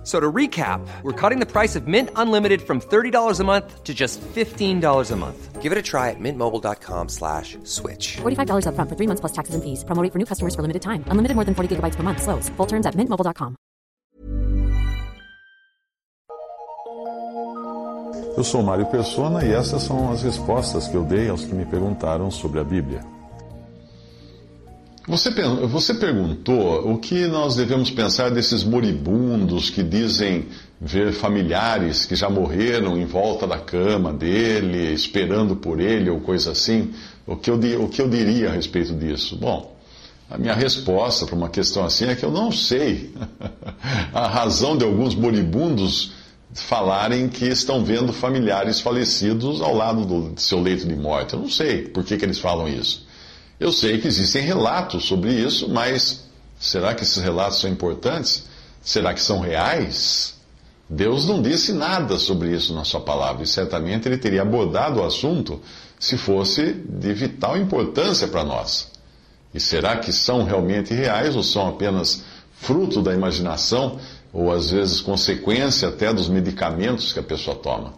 F- So to recap, we're cutting the price of Mint Unlimited from $30 a month to just $15 a month. Give it a try at mintmobile.com slash switch. $45 upfront for three months plus taxes and fees. Promo rate for new customers for limited time. Unlimited more than 40 gigabytes per month. Slows. Full terms at mintmobile.com. Eu sou Mário Persona e essas são as respostas que eu dei aos que me perguntaram sobre a Bíblia. Você, você perguntou o que nós devemos pensar desses moribundos que dizem ver familiares que já morreram em volta da cama dele, esperando por ele ou coisa assim. O que eu, o que eu diria a respeito disso? Bom, a minha resposta para uma questão assim é que eu não sei a razão de alguns moribundos falarem que estão vendo familiares falecidos ao lado do seu leito de morte. Eu não sei por que, que eles falam isso. Eu sei que existem relatos sobre isso, mas será que esses relatos são importantes? Será que são reais? Deus não disse nada sobre isso na sua palavra, e certamente ele teria abordado o assunto se fosse de vital importância para nós. E será que são realmente reais ou são apenas fruto da imaginação ou às vezes consequência até dos medicamentos que a pessoa toma?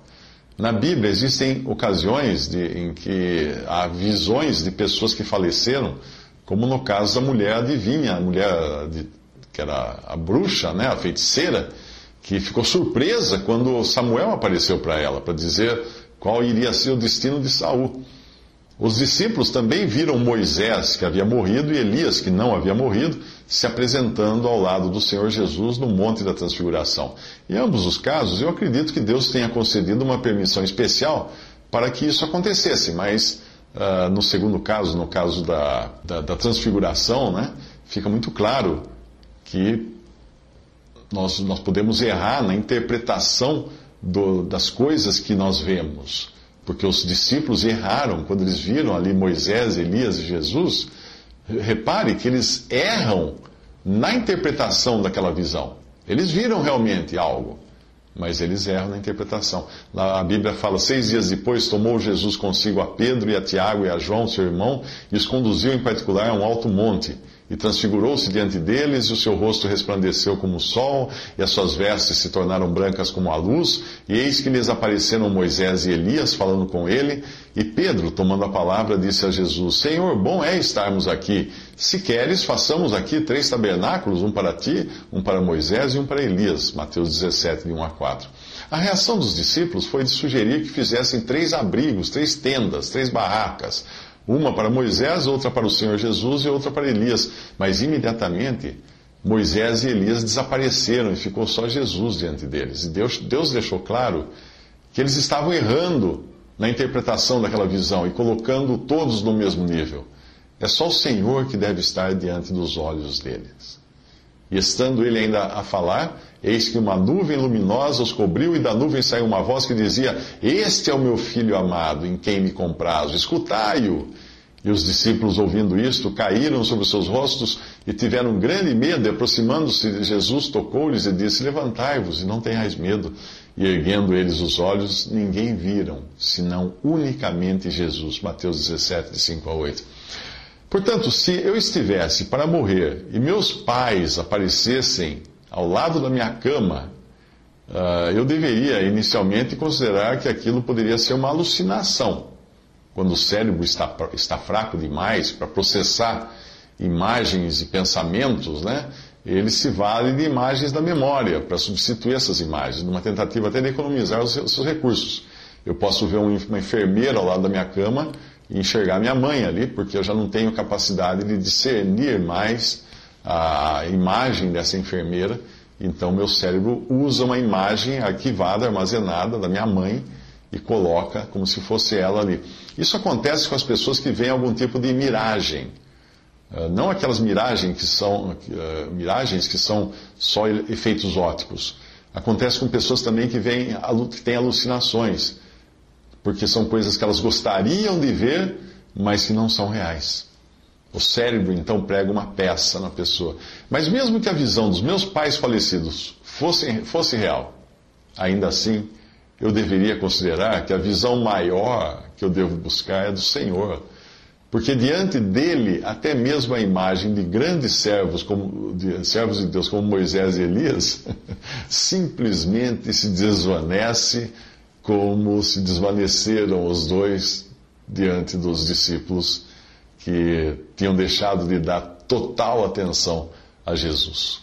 Na Bíblia existem ocasiões de, em que há visões de pessoas que faleceram, como no caso da mulher adivinha, a mulher de- que era a bruxa, né, a feiticeira, que ficou surpresa quando Samuel apareceu para ela, para dizer qual iria ser o destino de Saul. Os discípulos também viram Moisés, que havia morrido, e Elias, que não havia morrido, se apresentando ao lado do Senhor Jesus no Monte da Transfiguração. Em ambos os casos, eu acredito que Deus tenha concedido uma permissão especial para que isso acontecesse, mas ah, no segundo caso, no caso da, da, da Transfiguração, né, fica muito claro que nós, nós podemos errar na interpretação do- das coisas que nós vemos. Porque os discípulos erraram quando eles viram ali Moisés, Elias e Jesus. Repare que eles erram na interpretação daquela visão. Eles viram realmente algo, mas eles erram na interpretação. Lá a Bíblia fala: seis dias depois tomou Jesus consigo a Pedro e a Tiago e a João, seu irmão, e os conduziu em particular a um alto monte. E transfigurou-se diante deles, e o seu rosto resplandeceu como o sol, e as suas vestes se tornaram brancas como a luz. E eis que lhes apareceram Moisés e Elias falando com ele. E Pedro, tomando a palavra, disse a Jesus: Senhor, bom é estarmos aqui. Se queres, façamos aqui três tabernáculos, um para ti, um para Moisés e um para Elias. Mateus 17, de 1 a 4. A reação dos discípulos foi de sugerir que fizessem três abrigos, três tendas, três barracas. Uma para Moisés, outra para o Senhor Jesus e outra para Elias. Mas imediatamente Moisés e Elias desapareceram e ficou só Jesus diante deles. E Deus, Deus deixou claro que eles estavam errando na interpretação daquela visão e colocando todos no mesmo nível. É só o Senhor que deve estar diante dos olhos deles. E estando ele ainda a falar, eis que uma nuvem luminosa os cobriu, e da nuvem saiu uma voz que dizia: Este é o meu filho amado, em quem me comprazo, escutai-o. E os discípulos, ouvindo isto, caíram sobre os seus rostos e tiveram grande medo, e aproximando-se de Jesus, tocou-lhes e disse: Levantai-vos e não tenhais medo. E erguendo eles os olhos, ninguém viram, senão unicamente Jesus. Mateus 17, de 5 a 8. Portanto, se eu estivesse para morrer e meus pais aparecessem ao lado da minha cama, ah, eu deveria inicialmente considerar que aquilo poderia ser uma alucinação. Quando o cérebro está, está fraco demais para processar imagens e pensamentos, né? ele se vale de imagens da memória para substituir essas imagens, numa tentativa até de economizar os seus recursos. Eu posso ver uma enfermeira ao lado da minha cama enxergar minha mãe ali, porque eu já não tenho capacidade de discernir mais a imagem dessa enfermeira. Então, meu cérebro usa uma imagem arquivada, armazenada da minha mãe e coloca como se fosse ela ali. Isso acontece com as pessoas que veem algum tipo de miragem. Uh, não aquelas miragens que são, uh, miragens que são só efeitos ópticos. Acontece com pessoas também que, veem, que têm alucinações, porque são coisas que elas gostariam de ver, mas que não são reais. O cérebro então prega uma peça na pessoa. Mas mesmo que a visão dos meus pais falecidos fosse, fosse real, ainda assim eu deveria considerar que a visão maior que eu devo buscar é do Senhor. Porque diante dele, até mesmo a imagem de grandes servos, como, de, servos de Deus como Moisés e Elias, simplesmente se desvanece como se desvaneceram os dois diante dos discípulos que tinham deixado de dar total atenção a Jesus.